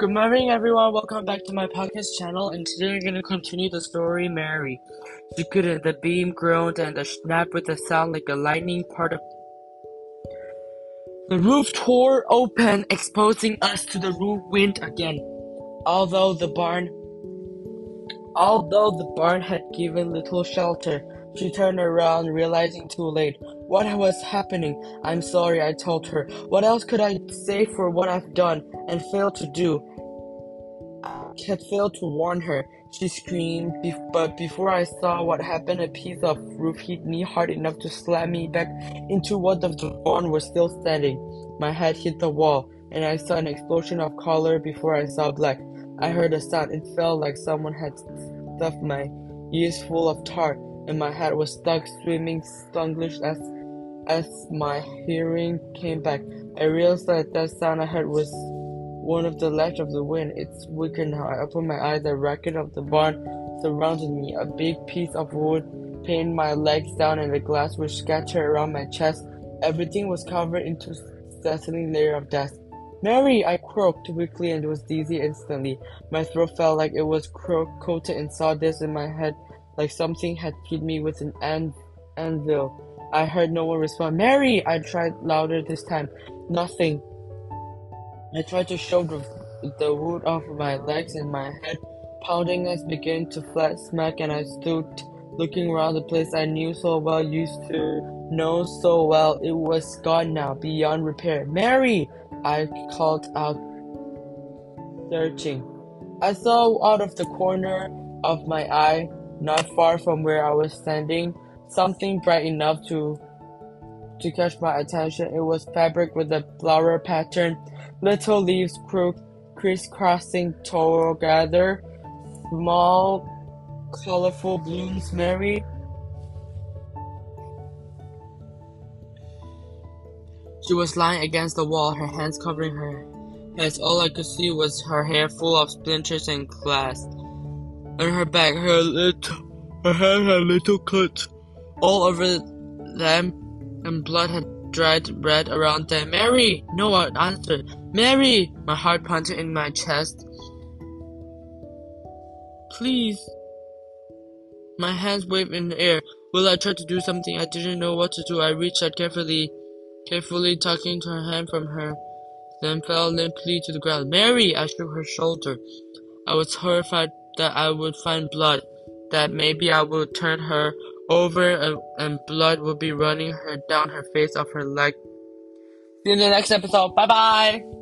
Good morning, everyone. Welcome back to my podcast channel. And today we're gonna continue the story. Mary, she couldn't. The beam groaned and the snap with a sound like a lightning part of. The roof tore open, exposing us to the roof wind again. Although the barn, although the barn had given little shelter, she turned around, realizing too late what was happening. I'm sorry, I told her. What else could I say for what I've done and failed to do? I had failed to warn her. She screamed, but before I saw what happened, a piece of roof hit me hard enough to slam me back into what the barn was still standing. My head hit the wall, and I saw an explosion of color before I saw black. I heard a sound. It felt like someone had stuffed my ears full of tar and my head was stuck swimming stunglish as as my hearing came back. I realized that that sound I heard was one of the lash of the wind. It's weakened now. I opened my eyes. The wreckage of the barn surrounded me. A big piece of wood pinned my legs down, and the glass was scattered around my chest. Everything was covered a dazzling layer of dust. Mary! I croaked weakly and was dizzy instantly. My throat felt like it was coated in sawdust, and my head like something had hit me with an an- anvil. I heard no one respond. Mary! I tried louder this time. Nothing. I tried to shove the, wood off my legs and my head pounding as began to flat smack and I stood looking around the place I knew so well, used to know so well. It was gone now, beyond repair. Mary! I called out, searching. I saw out of the corner of my eye not far from where I was standing, something bright enough to to catch my attention. It was fabric with a flower pattern, little leaves crooked, crisscrossing together, small, colorful blooms. Mary. She was lying against the wall, her hands covering her head. All I could see was her hair full of splinters and glass on her back, her little, her hand had little cuts all over them, and blood had dried red around them. Mary! No one answered. Mary! My heart pounded in my chest. Please. My hands waved in the air. Will I tried to do something I didn't know what to do. I reached out carefully, carefully tucking her hand from her, then fell limply to the ground. Mary! I shook her shoulder. I was horrified that I would find blood, that maybe I would turn her over and, and blood would be running her down her face off her leg. See you in the next episode. Bye bye.